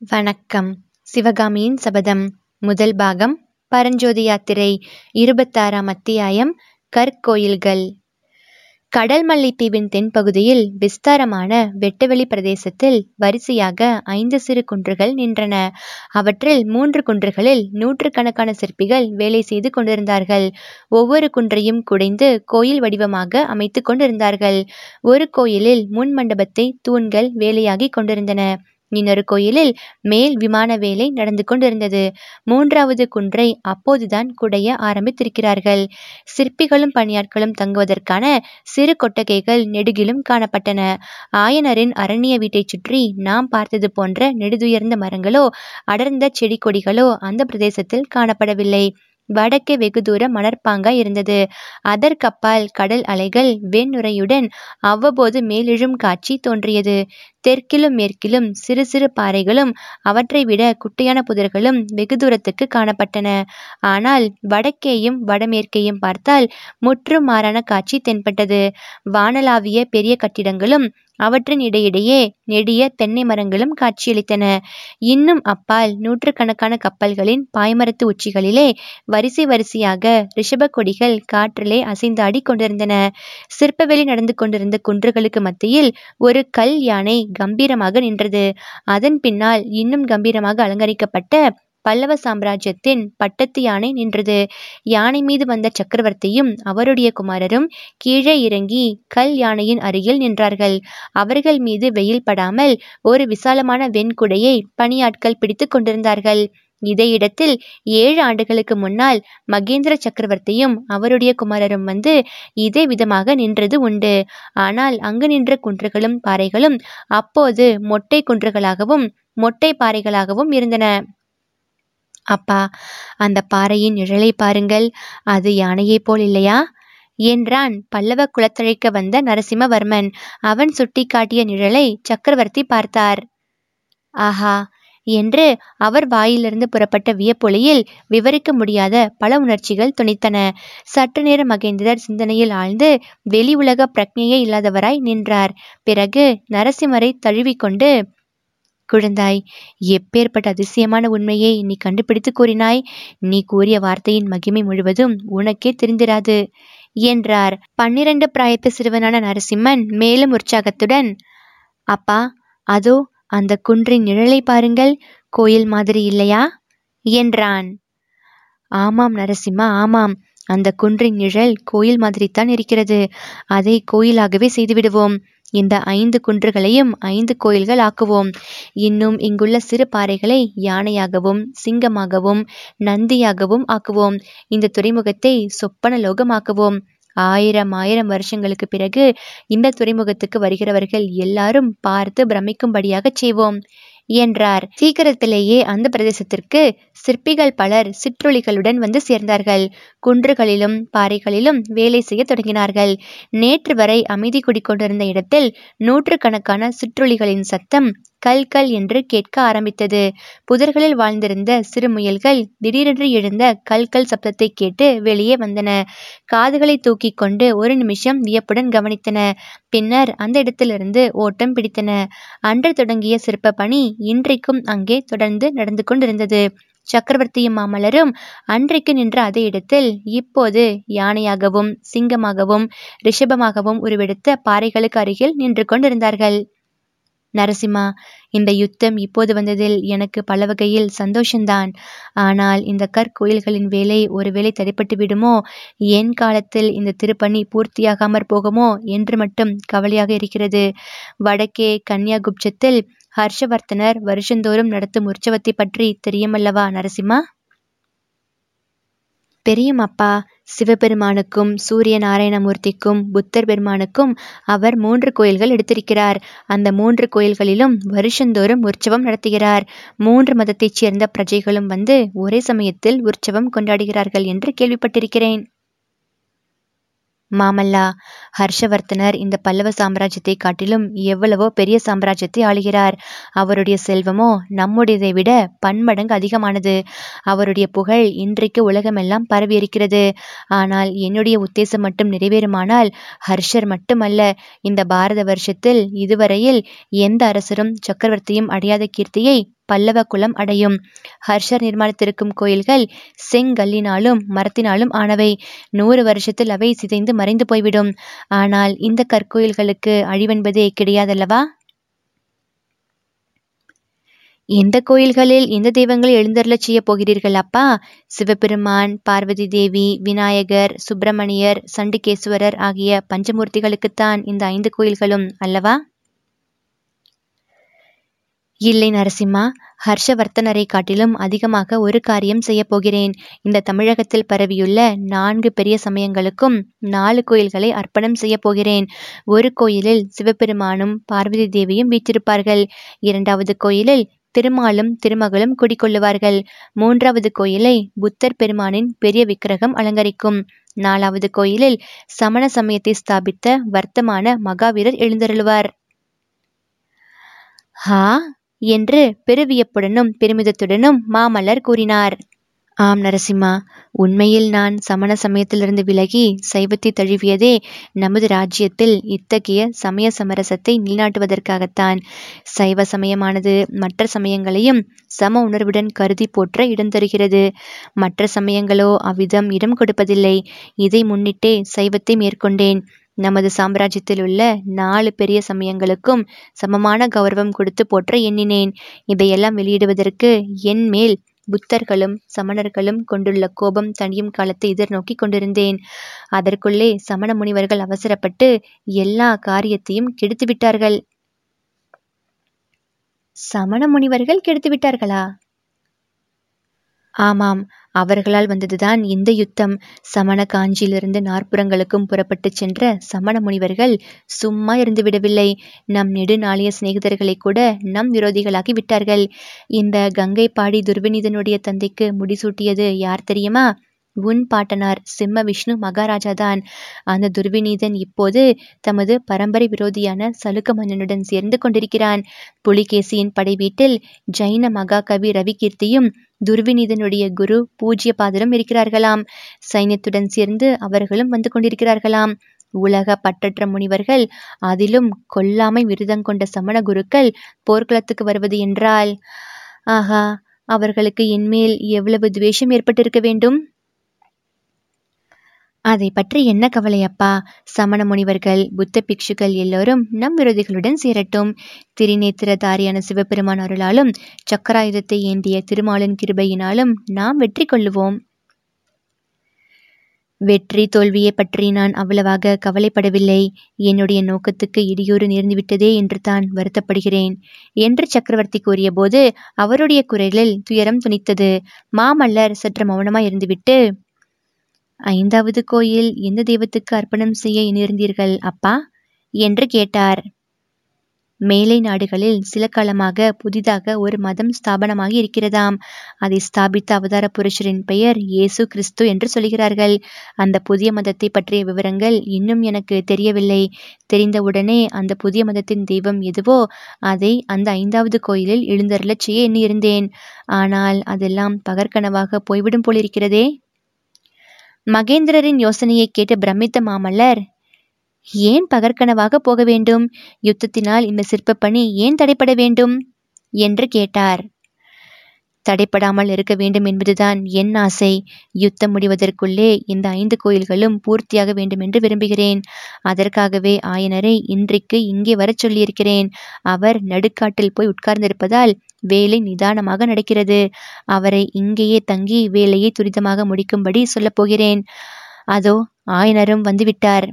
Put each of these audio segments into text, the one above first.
வணக்கம். சிவகாமியின் சபதம் முதல் பாகம் பரஞ்சோதி யாத்திரை இருபத்தாறாம் அத்தியாயம் கற்கோயில்கள். கடல் மல்லைத்தீவின் தென்பகுதியில் விஸ்தாரமான வெட்டவெளி பிரதேசத்தில் வரிசையாக ஐந்து சிறு குன்றுகள் நின்றன. அவற்றில் மூன்று குன்றுகளில் நூற்றுக்கணக்கான சிற்பிகள் வேலை செய்து கொண்டிருந்தார்கள். ஒவ்வொரு குன்றையும் குடைந்து கோயில் வடிவமாக அமைத்து கொண்டிருந்தார்கள். ஒரு கோயிலில் முன் மண்டபத்தை தூண்கள் வேலையாகி கொண்டிருந்தன. இன்னொரு கோயிலில் மேல் விமான வேலை நடந்து கொண்டிருந்தது. மூன்றாவது குன்றை அப்போதுதான் குடைய ஆரம்பித்திருக்கிறார்கள். சிற்பிகளும் பணியாட்களும் தங்குவதற்கான சிறு கொட்டகைகள் நெடுகிலும் காணப்பட்டன. ஆயனரின் அரண்ய வீட்டைச் சுற்றி நாம் பார்த்தது போன்ற நெடுதுயர்ந்த மரங்களோ அடர்ந்த செடி கொடிகளோ அந்த பிரதேசத்தில் காணப்படவில்லை. வடக்கே வெகு தூரம் மணற்பாங்காய் இருந்தது. அதற்கப்பால் கடல் அலைகள் வெண்ணுரையுடன் அவ்வப்போது மேலெழும் காட்சி தோன்றியது. தெற்கிலும் மேற்கிலும் சிறு சிறு பாறைகளும் அவற்றை விட குட்டையான புதர்களும் வெகு தூரத்துக்கு காணப்பட்டன. ஆனால் வடக்கேயும் வடமேற்கேயும் பார்த்தால் முற்றும் மாறான காட்சி தென்பட்டது. வானலாவிய பெரிய கட்டிடங்களும் அவற்றின் இடையிடையே நெடிய தென்னை மரங்களும் காட்சியளித்தன. இன்னும் அப்பால் நூற்றுக்கணக்கான கப்பல்களின் பாய்மரத்து உச்சிகளிலே வரிசை வரிசையாக ரிஷப கொடிகள் காற்றிலே அசைந்தாடி கொண்டிருந்தன. சிற்பவெளி நடந்து கொண்டிருந்த குன்றுகளுக்கு மத்தியில் ஒரு கல் யானை கம்பீரமாக நின்றது. அதன் பின்னால் இன்னும் கம்பீரமாக அலங்கரிக்கப்பட்ட பல்லவ சாம்ராஜ்யத்தின் பட்டத்து யானை நின்றது. யானை மீது வந்த சக்கரவர்த்தியும் அவருடைய குமாரரும் கீழே இறங்கி கல் யானையின் அருகில் நின்றார்கள். அவர்கள் மீது வெயில் படாமல் ஒரு விசாலமான வெண்குடையை பணியாட்கள் பிடித்து கொண்டிருந்தார்கள். இதே இடத்தில் ஏழு ஆண்டுகளுக்கு முன்னால் மகேந்திர சக்கரவர்த்தியும் அவருடைய குமாரரும் வந்து இதே விதமாக நின்றது உண்டு. ஆனால் அங்கு நின்ற குன்றுகளும் பாறைகளும் அப்போது மொட்டை குன்றுகளாகவும் மொட்டை பாறைகளாகவும் இருந்தன. அப்பா அந்த பாறையின் நிழலை பாருங்கள். அது யானையைப் போல் இல்லையா? என்றான் பல்லவ குலத்தழைக்க வந்த நரசிம்மவர்மன். அவன் சுட்டிக்காட்டிய நிழலை சக்கரவர்த்தி பார்த்தார். ஆஹா! என்று அவர் வாயிலிருந்து புறப்பட்ட வியப்பொலியில் விவரிக்க முடியாத பல உணர்ச்சிகள் துணித்தன. சற்று நேரம் மகேந்திரர் சிந்தனையில் ஆழ்ந்து வெளி உலக பிரக்ஞையே இல்லாதவராய் நின்றார். பிறகு நரசிம்மரை தழுவிக்கொண்டு குழந்தாய். எப்பேற்பட்ட அதிசயமான உண்மையை நீ கண்டுபிடித்து கூறினாய். நீ கூறிய வார்த்தையின் மகிமை முழுவதும் உனக்கே தெரிந்திராது என்றார். பன்னிரண்டு பிராயத்து சிறுவனான நரசிம்மன் மேலும் உற்சாகத்துடன் அப்பா அதோ அந்த குன்றின் நிழலை பாருங்கள். கோயில் மாதிரி இல்லையா? என்றான். ஆமாம் நரசிம்மா ஆமாம். அந்த குன்றின் நிழல் கோயில் மாதிரித்தான் இருக்கிறது. அதை கோயிலாகவே செய்துவிடுவோம். இந்த ஐந்து குன்றுகளையும் ஐந்து கோயில்கள் ஆக்குவோம். இன்னும் இங்குள்ள சிறு பாறைகளை யானையாகவும் சிங்கமாகவும் நந்தியாகவும் ஆக்குவோம். இந்த துறைமுகத்தை சொப்பன லோகமாக்குவோம். ஆயிரம் ஆயிரம் வருஷங்களுக்கு பிறகு இந்த துறைமுகத்துக்கு வருகிறவர்கள் எல்லாரும் பார்த்து பிரமிக்கும்படியாக செய்வோம். என்றார். சீக்கிரத்திலேயே அந்த பிரதேசத்திற்கு சிற்பிகள் பலர் சிற்றொலிகளுடன் வந்து சேர்ந்தார்கள். குன்றுகளிலும் பாறைகளிலும் வேலை செய்ய தொடங்கினார்கள். நேற்று வரை அமைதி குடிக்கொண்டிருந்த இடத்தில் நூற்றுக்கணக்கான சிற்றொலிகளின் சத்தம் கல் கல் என்று கேட்க ஆரம்பித்தது. புதர்களில் வாழ்ந்திருந்த சிறு முயல்கள் திடீரென்று எழுந்த கல் கல் சப்தத்தை கேட்டு வெளியே வந்தன. காதுகளை தூக்கி கொண்டு ஒரு நிமிஷம் வியப்புடன் கவனித்தன. பின்னர் அந்த இடத்திலிருந்து ஓட்டம் பிடித்தன. அன்று தொடங்கிய சிற்ப பணி இன்றைக்கும் அங்கே தொடர்ந்து நடந்து கொண்டிருந்தது. சக்கரவர்த்தியும் மாமல்லரும் அன்றைக்கு நின்ற அதே இடத்தில் இப்போது யானையாகவும் சிங்கமாகவும் ரிஷபமாகவும் உருவெடுத்த பாறைகளுக்கு அருகில் நின்று கொண்டிருந்தார்கள். நரசிம்மா இந்த யுத்தம் இப்போது வந்ததில் எனக்கு பல வகையில் சந்தோஷந்தான் ஆனால் இந்த கற்கோயில்களின் வேலை ஒருவேளை தடைப்பட்டு விடுமோ? என் காலத்தில் இந்த திருப்பணி பூர்த்தியாகாமற் போகுமோ? என்று மட்டும் கவலையாக இருக்கிறது. வடக்கே கன்னியாகுப்சத்தில் ஹர்ஷவர்த்தனர் வருஷந்தோறும் நடத்தும் உற்சவத்தை பற்றி தெரியுமல்லவா நரசிம்மா? பெரியும் அப்பா சிவபெருமானுக்கும் சூரிய நாராயணமூர்த்திக்கும் புத்தர் பெருமானுக்கும் அவர் மூன்று கோயில்கள் எடுத்திருக்கிறார். அந்த மூன்று கோயில்களிலும் வருஷந்தோறும் உற்சவம் நடத்துகிறார். மூன்று மதத்தைச் சேர்ந்த பிரஜைகளும் வந்து ஒரே சமயத்தில் உற்சவம் கொண்டாடுகிறார்கள் என்று கேள்விப்பட்டிருக்கிறேன். மாமல்லா ஹர்ஷவர்த்தனர் இந்த பல்லவ சாம்ராஜ்யத்தை காட்டிலும் எவ்வளவோ பெரிய சாம்ராஜ்யத்தை ஆளுகிறார். அவருடைய செல்வமோ நம்முடையதை விட பன்மடங்கு அதிகமானது. அவருடைய புகழ் இன்றைக்கு உலகமெல்லாம் பரவியிருக்கிறது. ஆனால் என்னுடைய உத்தேசம் மட்டும் நிறைவேறுமானால் ஹர்ஷர் மட்டுமல்ல. இந்த பாரத வருஷத்தில் இதுவரையில் எந்த அரசரும் சக்கரவர்த்தியும் அடையாத கீர்த்தியை பல்லவ குலம் அடையும். ஹர்ஷர் நிர்மாணித்திருக்கும் கோயில்கள் செங்கல்லினாலும் மரத்தினாலும் ஆனவை. நூறு வருஷத்தில் அவை சிதைந்து மறைந்து போய்விடும். ஆனால் இந்த கற்கோயில்களுக்கு அழிவென்பதே கிடையாதல்லவா? எந்த கோயில்களில் இந்த தெய்வங்களை எழுந்தருளச் செய்ய போகிறீர்கள் அப்பா? சிவபெருமான் பார்வதி தேவி விநாயகர் சுப்பிரமணியர் சண்டிகேஸ்வரர் ஆகிய பஞ்சமூர்த்திகளுக்குத்தான் இந்த ஐந்து கோயில்களும் அல்லவா? இல்லை நரசிம்மா ஹர்ஷவர்த்தனரை காட்டிலும் அதிகமாக ஒரு காரியம் செய்யப் போகிறேன். இந்த தமிழகத்தில் பரவியுள்ள நான்கு பெரிய சமயங்களுக்கும் நாலு கோயில்களை அர்ப்பணம் செய்யப் போகிறேன். ஒரு கோயிலில் சிவபெருமானும் பார்வதி தேவியும் வீற்றிருப்பார்கள். இரண்டாவது கோயிலில் திருமாலும் திருமகளும் குடிக்கொள்ளுவார்கள். மூன்றாவது கோயிலை புத்தர் பெருமானின் பெரிய விக்கிரகம் அலங்கரிக்கும். நாலாவது கோயிலில் சமண சமயத்தை ஸ்தாபித்த வர்த்தமான மகாவீரர் எழுந்தருளுவார். ஹா என்று பெருவியப்புடனும் பெருமிதத்துடனும் மாமல்லர் கூறினார். ஆம் நரசிம்மா. உண்மையில் நான் சமண சமயத்திலிருந்து விலகி சைவத்தை தழுவியதே நமது ராஜ்யத்தில் இத்தகைய சமய சமரசத்தை நிலைநாட்டுவதற்காகத்தான். சைவ சமயமானது மற்ற சமயங்களையும் சம உணர்வுடன் கருதி போற்ற இடம் தருகிறது. மற்ற சமயங்களோ அவ்விதம் இடம் கொடுப்பதில்லை. இதை முன்னிட்டே சைவத்தை மேற்கொண்டேன். நமது சாம்ராஜ்யத்தில் உள்ள நாலு பெரிய சமயங்களுக்கும் சமமான கௌரவம் கொடுத்து போற்ற எண்ணினேன். இதையெல்லாம் வெளியிடுவதற்கு என் மேல் புத்தர்களும் சமணர்களும் கொண்டுள்ள கோபம் தணியும் காலத்தை எதிர்நோக்கி கொண்டிருந்தேன். அதற்குள்ளே சமண முனிவர்கள் அவசரப்பட்டு எல்லா காரியத்தையும் கெடுத்து விட்டார்கள். சமண முனிவர்கள் கெடுத்து விட்டார்களா? ஆமாம் அவர்களால் வந்ததுதான் இந்த யுத்தம். சமண காஞ்சியிலிருந்து நாற்புறங்களுக்கும் புறப்பட்டு சென்ற சமண முனிவர்கள் சும்மா இருந்து விடவில்லை. நம் நெடுநாளிய சிநேகிதர்களை கூட நம் விரோதிகளாகி விட்டார்கள். இந்த கங்கை பாடி துர்வினிதனுடைய தந்தைக்கு முடிசூட்டியது யார் தெரியுமா? உன் பாட்டனார் சிம்ம விஷ்ணு மகாராஜா தான் அந்த துர்விநீதன் இப்போது தமது பரம்பரை விரோதியான சலுக்க மன்னனுடன் சேர்ந்து கொண்டிருக்கிறான். புலிகேசியின் படை வீட்டில் ஜைன மகாகவி ரவிகீர்த்தியும் துர்விநீதனுடைய குரு பூஜ்ய பாதரும் இருக்கிறார்களாம். சைன்யத்துடன் சேர்ந்து அவர்களும் வந்து கொண்டிருக்கிறார்களாம். உலக பட்டற்ற முனிவர்கள் அதிலும் கொல்லாமை விருதம் கொண்ட சமண குருக்கள் போர்க்களத்துக்கு வருவது என்றால் ஆஹா அவர்களுக்கு என்மேல் எவ்வளவு துவேஷம் ஏற்பட்டிருக்க வேண்டும்? அதை பற்றி என்ன கவலை அப்பா சமண முனிவர்கள் புத்த பிக்ஷுக்கள் எல்லோரும் நம் விரோதிகளுடன் சேரட்டும். திரிநேத்திரதாரியான சிவபெருமான் அருளாலும் சக்கராயுதத்தை ஏந்திய திருமாலின் கிருபையினாலும் நாம் வெற்றி கொள்ளுவோம். வெற்றி தோல்வியை பற்றி நான் அவ்வளவாக கவலைப்படவில்லை. என்னுடைய நோக்கத்துக்கு இடியூறு நேர்ந்துவிட்டதே என்று தான் வருத்தப்படுகிறேன். என்று சக்கரவர்த்தி கூறியபோது அவருடைய குரலில் துயரம் துணித்தது. மாமல்லர் சற்று மௌனமாய் இருந்துவிட்டு ஐந்தாவது கோயில் எந்த தெய்வத்துக்கு அர்ப்பணம் செய்ய எண்ணிருந்தீர்கள் அப்பா? என்று கேட்டார். மேலை நாடுகளில் சில காலமாக புதிதாக ஒரு மதம் ஸ்தாபனமாகி இருக்கிறதாம். அதை ஸ்தாபித்த அவதார புருஷரின் பெயர் இயேசு கிறிஸ்து என்று சொல்கிறார்கள். அந்த புதிய மதத்தை பற்றிய விவரங்கள் இன்னும் எனக்கு தெரியவில்லை. தெரிந்தவுடனே அந்த புதிய மதத்தின் தெய்வம் எதுவோ அதை அந்த ஐந்தாவது கோயிலில் எழுந்தருளச் செய்ய எண்ணியிருந்தேன். ஆனால் அதெல்லாம் பகற்கனவாக போய்விடும் போலிருக்கிறதே. மகேந்திரரின் யோசனையை கேட்டு பிரமித்த மாமல்லர் ஏன் பகற்கனவாக போக வேண்டும்? யுத்தத்தினால் இந்த சிற்ப பணி ஏன் தடைப்பட வேண்டும்? என்று கேட்டார். தடைப்படாமல் இருக்க வேண்டும் என்பதுதான் என் ஆசை. யுத்தம் முடிவதற்குள்ளே இந்த ஐந்து கோயில்களும் பூர்த்தியாக வேண்டும் என்று விரும்புகிறேன். அதற்காகவே ஆயனரை இன்றைக்கு இங்கே வரச் சொல்லியிருக்கிறேன். அவர் நடுக்காட்டில் போய் உட்கார்ந்திருப்பதால் வேலை நிதானமாக நடக்கிறது. அவரை இங்கேயே தங்கி வேலையை துரிதமாக முடிக்கும்படி சொல்லப் போகிறேன். அதோ ஆயனரும் வந்துவிட்டார்.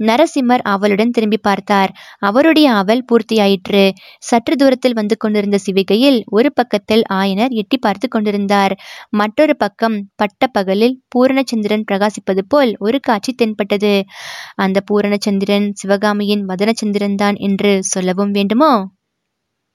நரசிம்மர் அவளுடன் திரும்பி பார்த்தார். அவருடைய அவல் பூர்த்தியாயிற்று. சற்று தூரத்தில் வந்து கொண்டிருந்த சிவிகையில் ஒரு பக்கத்தில் ஆயனர் எட்டி பார்த்து கொண்டிருந்தார். மற்றொரு பக்கம் பட்ட பகலில் பூரணச்சந்திரன் பிரகாசிப்பது போல் ஒரு காட்சி தென்பட்டது. அந்த பூரணச்சந்திரன் சிவகாமியின் மதனச்சந்திரன் தான் என்று சொல்லவும் வேண்டுமோ?